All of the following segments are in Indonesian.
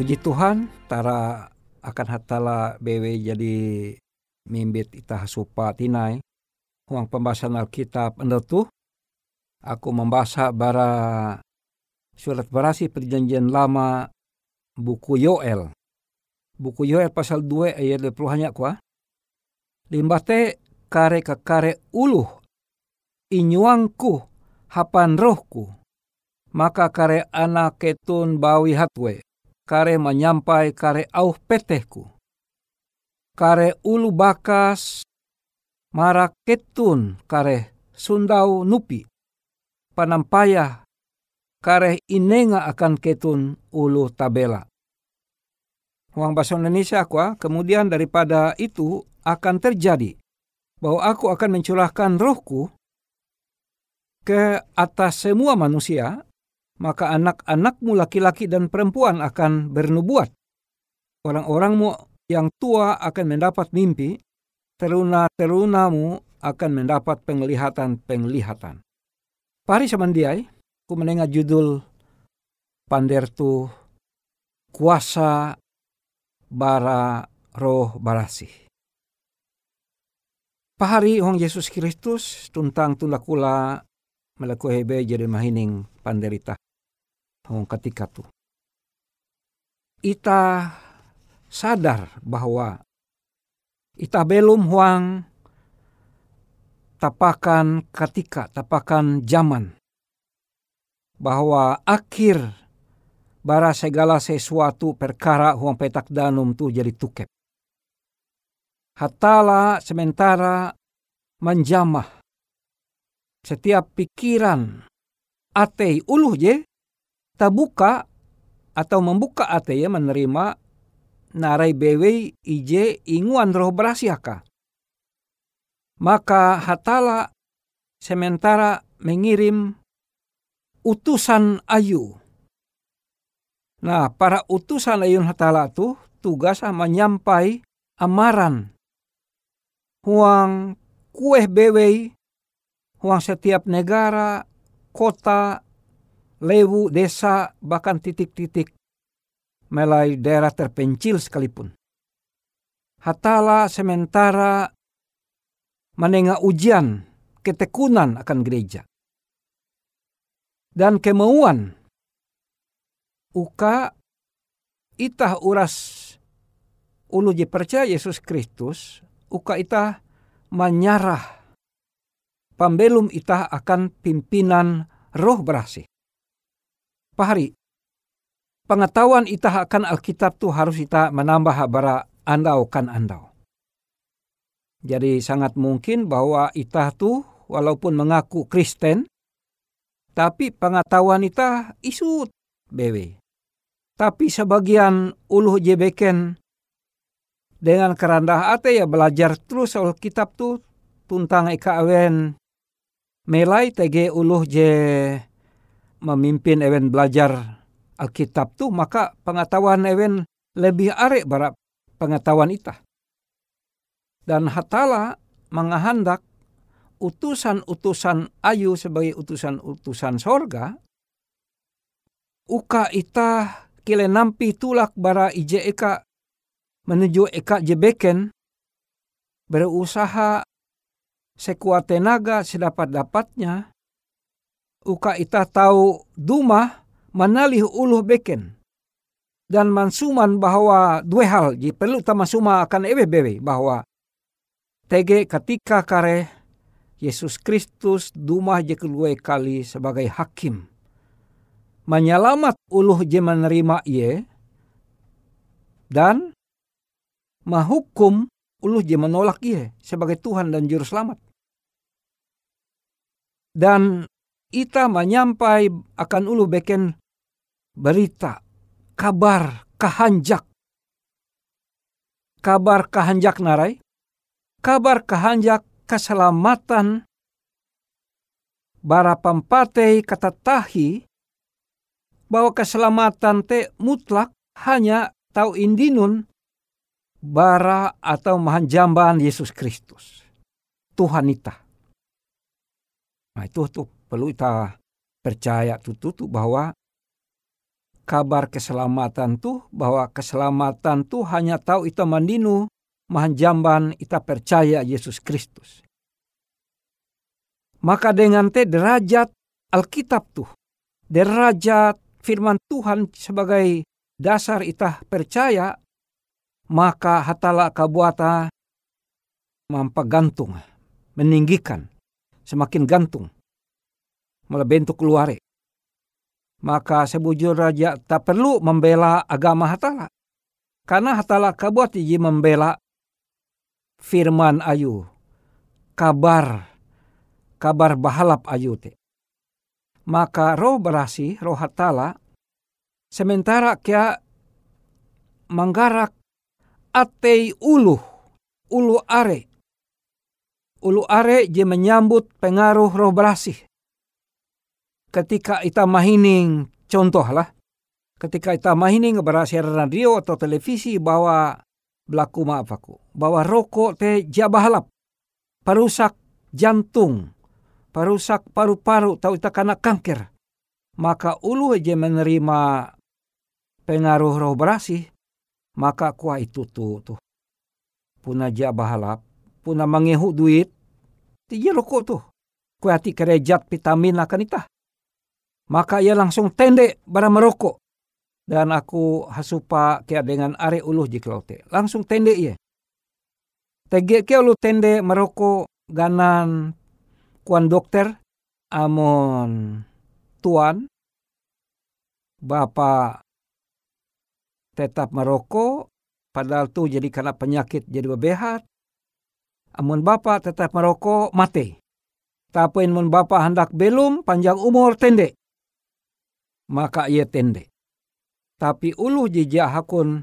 Puji Tuhan tara akan hatala bewe jadi mimbit ita supa tinai. Huang pembahasan Alkitab endetu aku membaca bara surat berasi perjanjian lama buku Yoel. Buku Yoel pasal 2 ayat 20 hanya kuah. Limbate kare ke kare uluh inyuangku hapan rohku. Maka kare anak ketun bawi hatwe kare menyampai kare au petehku. Kare ulu bakas marak ketun kare sundau nupi. Panampaya kare inenga akan ketun ulu tabela. Uang bahasa Indonesia aku, ah, kemudian daripada itu akan terjadi bahwa aku akan mencurahkan rohku ke atas semua manusia maka anak-anakmu laki-laki dan perempuan akan bernubuat. Orang-orangmu yang tua akan mendapat mimpi, teruna-terunamu akan mendapat penglihatan-penglihatan. Pari samandiai, ku menengah judul pander tu kuasa bara roh barasi. Pahari hong Yesus Kristus tuntang tunda kula melaku hebe jadi mahining panderita ketika tu. Ita sadar bahwa ita belum huang tapakan ketika, tapakan zaman. Bahwa akhir bara segala sesuatu perkara huang petak danum tu jadi tukep. Hatala sementara menjamah setiap pikiran atei uluh je buka atau membuka ate ya menerima narai bewe ije inguan roh berasiaka. Maka hatala sementara mengirim utusan ayu. Nah, para utusan ayun hatala tu tugas menyampai amaran. Huang kue bewe, huang setiap negara, kota, lewu, desa, bahkan titik-titik melai daerah terpencil sekalipun. Hatala sementara menengah ujian ketekunan akan gereja. Dan kemauan uka itah uras ulu percaya Yesus Kristus, uka itah menyarah pambelum itah akan pimpinan roh berasih. Pahari, pengetahuan ita akan Alkitab tu harus kita menambah bara andau kan andau. Jadi sangat mungkin bahwa ita tu walaupun mengaku Kristen, tapi pengetahuan ita isut bewe. Tapi sebagian uluh jebeken dengan kerendah hati ya belajar terus Alkitab tu tuntang ika awen melai tege uluh je memimpin ewen belajar Alkitab tu maka pengetahuan ewen lebih arek barak pengetahuan ita. Dan hatala mengahandak utusan-utusan ayu sebagai utusan-utusan sorga, uka ita kile nampi tulak bara ije eka menuju eka jebeken. Berusaha sekuat tenaga sedapat-dapatnya uka ita tahu duma manalih uluh beken. Dan mansuman bahwa dua hal ji perlu tamasuma akan ewe bewe bahwa tege ketika kare Yesus Kristus duma je kedua kali sebagai hakim. Menyelamat uluh je menerima ye dan mahukum uluh je menolak ye sebagai Tuhan dan Juru Selamat. Dan ita menyampai akan ulu beken berita, kabar kahanjak. Kabar kahanjak narai, kabar kahanjak keselamatan bara pampatei kata tahi bahwa keselamatan te mutlak hanya tau indinun bara atau mahanjamban Yesus Kristus. Tuhan ita. Nah itu tuh perlu kita percaya tututu bahwa kabar keselamatan tu bahwa keselamatan tu hanya tahu ita mandinu mahan jamban ita percaya Yesus Kristus. Maka dengan te derajat Alkitab tuh, derajat firman Tuhan sebagai dasar ita percaya, maka hatala kabuata mampagantung, meninggikan, semakin gantung, malah bentuk keluar maka sebujur raja tak perlu membela agama hatala. Karena hatala kabuat iji membela firman ayu, kabar, kabar bahalap ayu te. Maka roh berasi, roh hatala, sementara kia manggarak atei ulu, ulu are. Ulu are je menyambut pengaruh roh berasih ketika ita mahining contoh lah ketika ita mahining berasiar radio atau televisi bahwa belaku maaf aku bahwa rokok teh jabahalap parusak jantung parusak paru-paru tahu ita kena kanker maka ulu aja menerima pengaruh roh berasih maka kuah itu tuh tuh. Puna jabahalap puna mengehu duit tiga rokok tuh. Kuati kerejat vitamin akan itah maka ia langsung tende bara merokok. Dan aku hasupa kia dengan are uluh jiklaute. Langsung tende ia. Tege kia ulu tende merokok ganan kuan dokter amon tuan bapak tetap merokok padahal tu jadi karena penyakit jadi bebehat. Amun bapak tetap merokok mati. Tapi amun bapak hendak belum panjang umur tende maka ia tende. Tapi ulu jejak hakun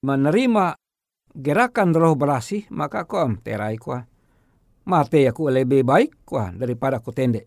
menerima gerakan roh berasih, maka kau terai kuah. Mate aku lebih baik kuah daripada aku tende.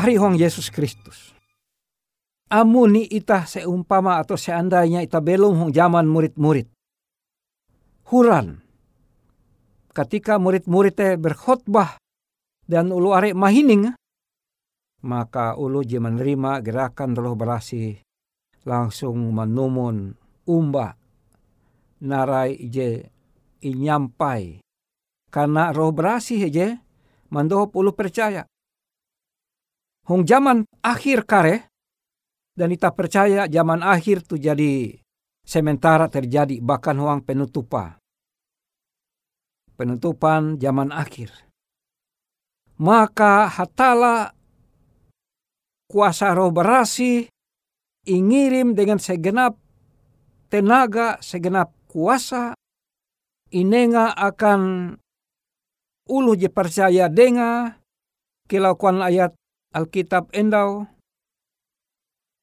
Pahri hong Yesus Kristus. Amuni ita seumpama atau seandainya ita belum hong zaman murid-murid. Huran. Ketika murid-murid berkhotbah dan ulu arek mahining, maka ulu je menerima gerakan roh berasi langsung menumun umba narai je inyampai karena roh berasi je mandohop ulu percaya. Hong zaman akhir kare dan kita percaya zaman akhir tu jadi sementara terjadi bahkan huang penutupan. Penutupan zaman akhir. Maka hatala kuasa roh berasi ingirim dengan segenap tenaga, segenap kuasa, inenga akan ulu je percaya denga kilakuan ayat Alkitab endau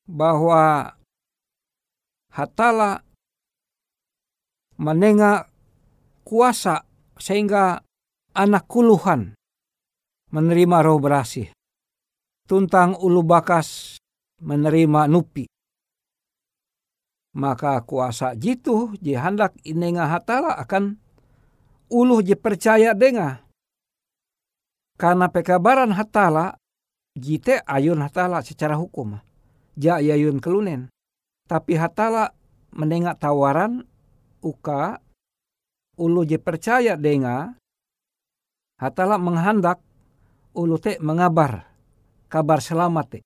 bahwa hatala menenga kuasa sehingga anak kuluhan menerima roh berasih. Tuntang ulu bakas menerima nupi. Maka kuasa jitu jihandak inenga hatala akan ulu je percaya denga. Karena pekabaran hatala jite ayun hatala secara hukum. Ja ayun kelunen. Tapi hatala menengak tawaran uka ulu je percaya denga hatala menghandak ulu te mengabar kabar selamat te.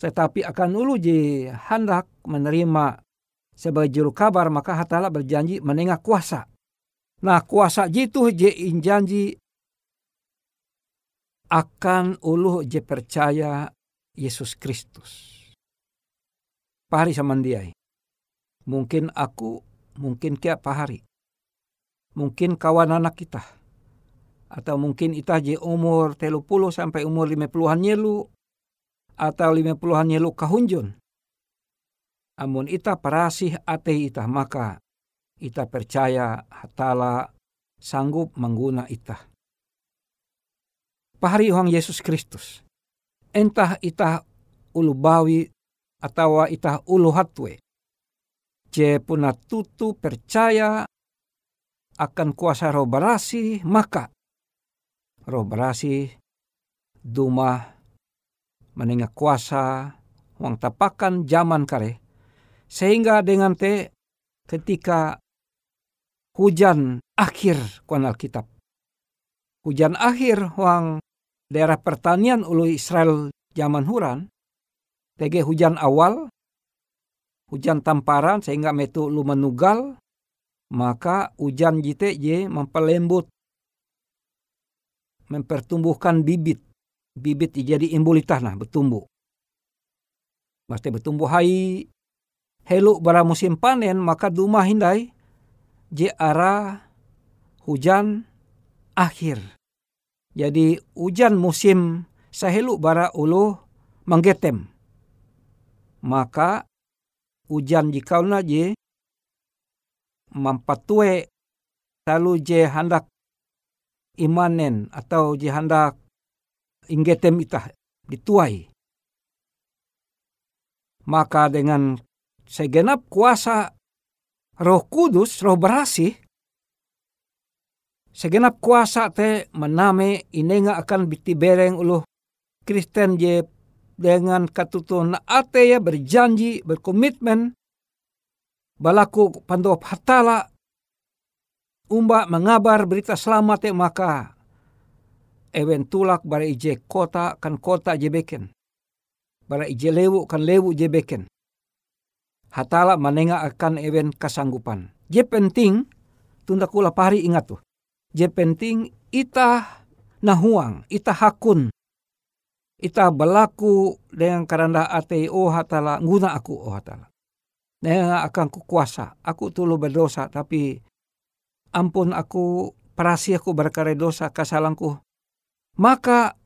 Tetapi akan ulu je hendak menerima sebagai juru kabar maka hatala berjanji menengah kuasa. Nah kuasa jitu je injanji akan ulu je percaya Yesus Kristus. Pahari samandiai. Mungkin aku, mungkin kia pahari. Mungkin kawan anak kita. Atau mungkin itah je umur telu puluh sampai umur lima puluhan nyelu. Atau lima puluhan nyelu kahunjun. Amun ita parasih ate ita maka ita percaya hatala sanggup mengguna ita pahari huang Yesus Kristus. Entah itah ulu bawi atau itah ulu hatwe. Je puna tutu percaya akan kuasa roh berasi, maka roh berasi duma menengah kuasa wang tapakan zaman kare. Sehingga dengan te ketika hujan akhir kuan Alkitab. Hujan akhir wang daerah pertanian ulu Israel zaman Huran, tege hujan awal, hujan tamparan sehingga metu lu menugal, maka hujan jite je mempelembut, mempertumbuhkan bibit, bibit jadi imbulitah nah bertumbuh. Pasti bertumbuh hai helu bara musim panen maka duma hindai je arah hujan akhir jadi hujan musim sahelu bara ulu menggetem. Maka hujan jika je mampatue selalu je hendak imanen atau je hendak inggetem itah dituai. Maka dengan segenap kuasa roh kudus, roh berasih, segenap kuasa te mename inenga akan biti bereng ulu Kristen je dengan katutun ate ya berjanji berkomitmen. Balaku pandop hatala. Umba mengabar berita selamat te maka. Ewen tulak bara ije kota kan kota je beken. Bara ije lewu kan lewu je beken. Hatala menenga akan ewen kasanggupan. Je penting tunda kula pari ingat tuh Je penting ita nahuang, ita hakun. Ita berlaku dengan karanda ate oh hatala, guna aku oh hatala. Dengan akan ku kuasa, aku tulu berdosa tapi ampun aku perasi aku berkare dosa kasalangku. Maka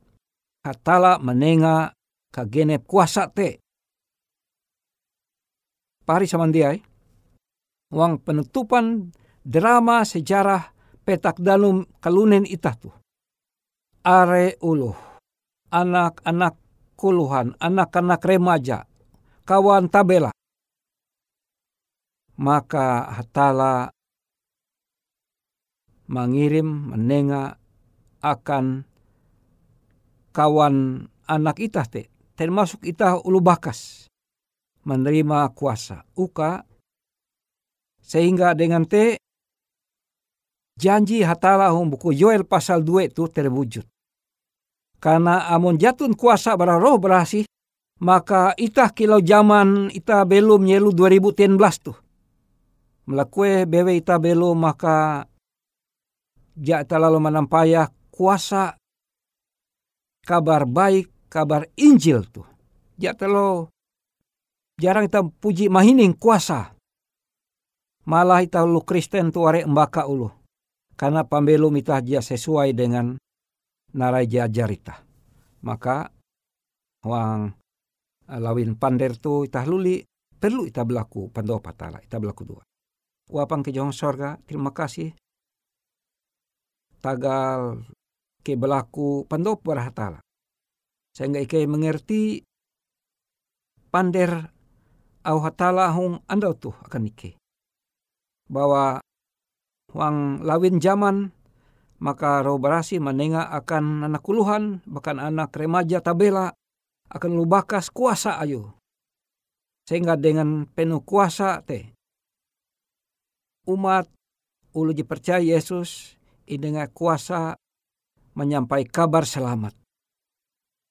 hatala menenga kagenep kuasa te. Pari samandiai, uang penutupan drama sejarah petak danum kalunen itah tu. Are uluh anak-anak kuluhan, anak-anak remaja, kawan tabela. Maka hatala mengirim menenga akan kawan anak itah te, termasuk itah ulu bakas menerima kuasa uka sehingga dengan te janji hatala hum buku Yoel pasal 2 itu terwujud. Karena amun jatun kuasa bara roh berasih, maka itah kilau zaman ita belum nyelu 2010 tuh. Melakue bewe ita belum maka ja lalu menampaya kuasa kabar baik, kabar Injil tuh. Ja telo jarang kita puji mahining kuasa. Malah ita lu Kristen tu are embaka ulu karena pambelum ita dia sesuai dengan narai jarita. Maka wang eh, lawin pander tu ita luli perlu ita berlaku pandoa patala ita berlaku dua. Wapang ke jong sorga terima kasih tagal ke berlaku pandoa hatala. Sehingga ike mengerti pander au hatala hong andau tuh akan ike. Bahwa wang lawin zaman maka roh berasi menengah akan anak kuluhan bahkan anak remaja tabela akan lubakas kuasa ayu. Sehingga dengan penuh kuasa teh umat ulu dipercaya Yesus dengan kuasa menyampaikan kabar selamat.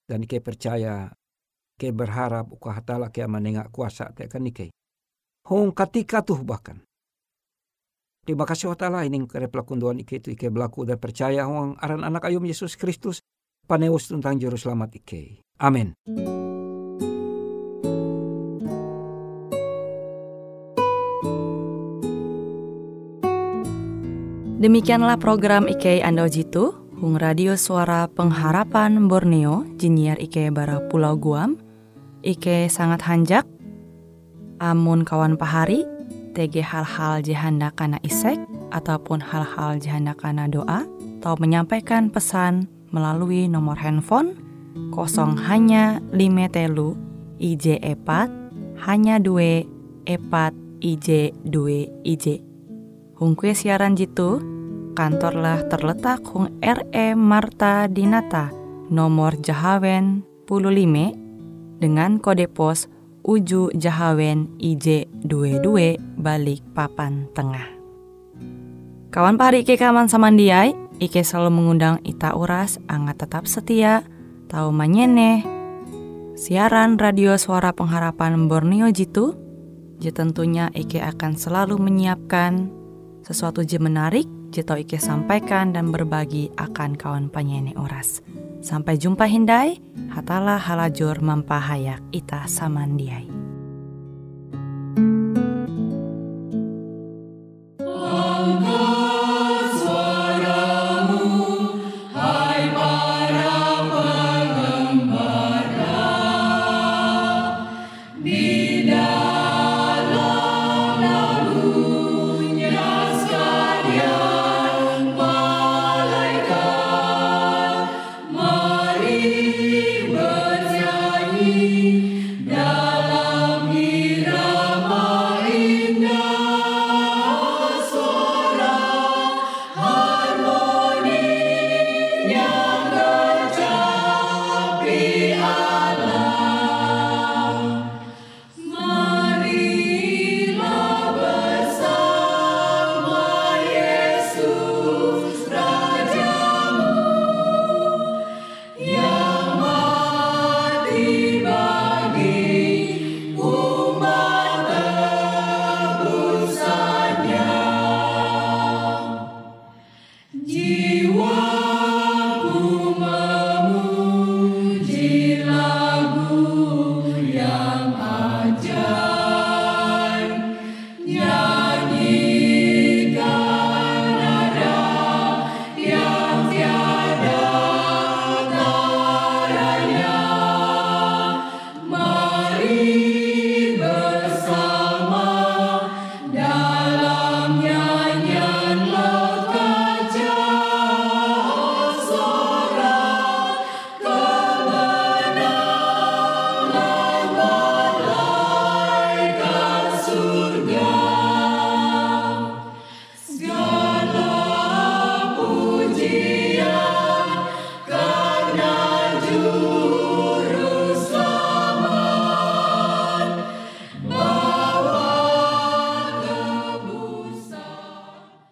Dan ke percaya ke berharap uka hatala ke menengah kuasa teh kan nike hong ketika tuh bahkan Terima kasih Allah ini kare pelakunduan ike itu ike berlaku dan percaya huang aran anak ayum Yesus Kristus paneus tentang juru selamat ike. Amin. Demikianlah program Ike Ando Jitu, Hung Radio Suara Pengharapan Borneo, Jinier Ike Bara Pulau Guam, Ike sangat hanjak, Amun kawan pahari, TG hal-hal jihanda kana isek ataupun hal-hal jihanda kana doa atau menyampaikan pesan melalui nomor handphone kosong hanya lima telu IJ epat hanya dua epat IJ dua IJ Hungkue siaran jitu kantorlah terletak Hung RE Marta Dinata nomor Jahawen 15 dengan kode pos Uju Jahawen IJ22 balik papan tengah. Kawan pari Ike kaman samandiai, Ike selalu mengundang Ita Uras, angga tetap setia, tahu manyene, siaran radio suara pengharapan Borneo Jitu, je tentunya Ike akan selalu menyiapkan sesuatu je menarik, jito Ike sampaikan dan berbagi akan kawan panyene Uras. Sampai jumpa Hindai, hatalah halajur mampahayak ita samandiai.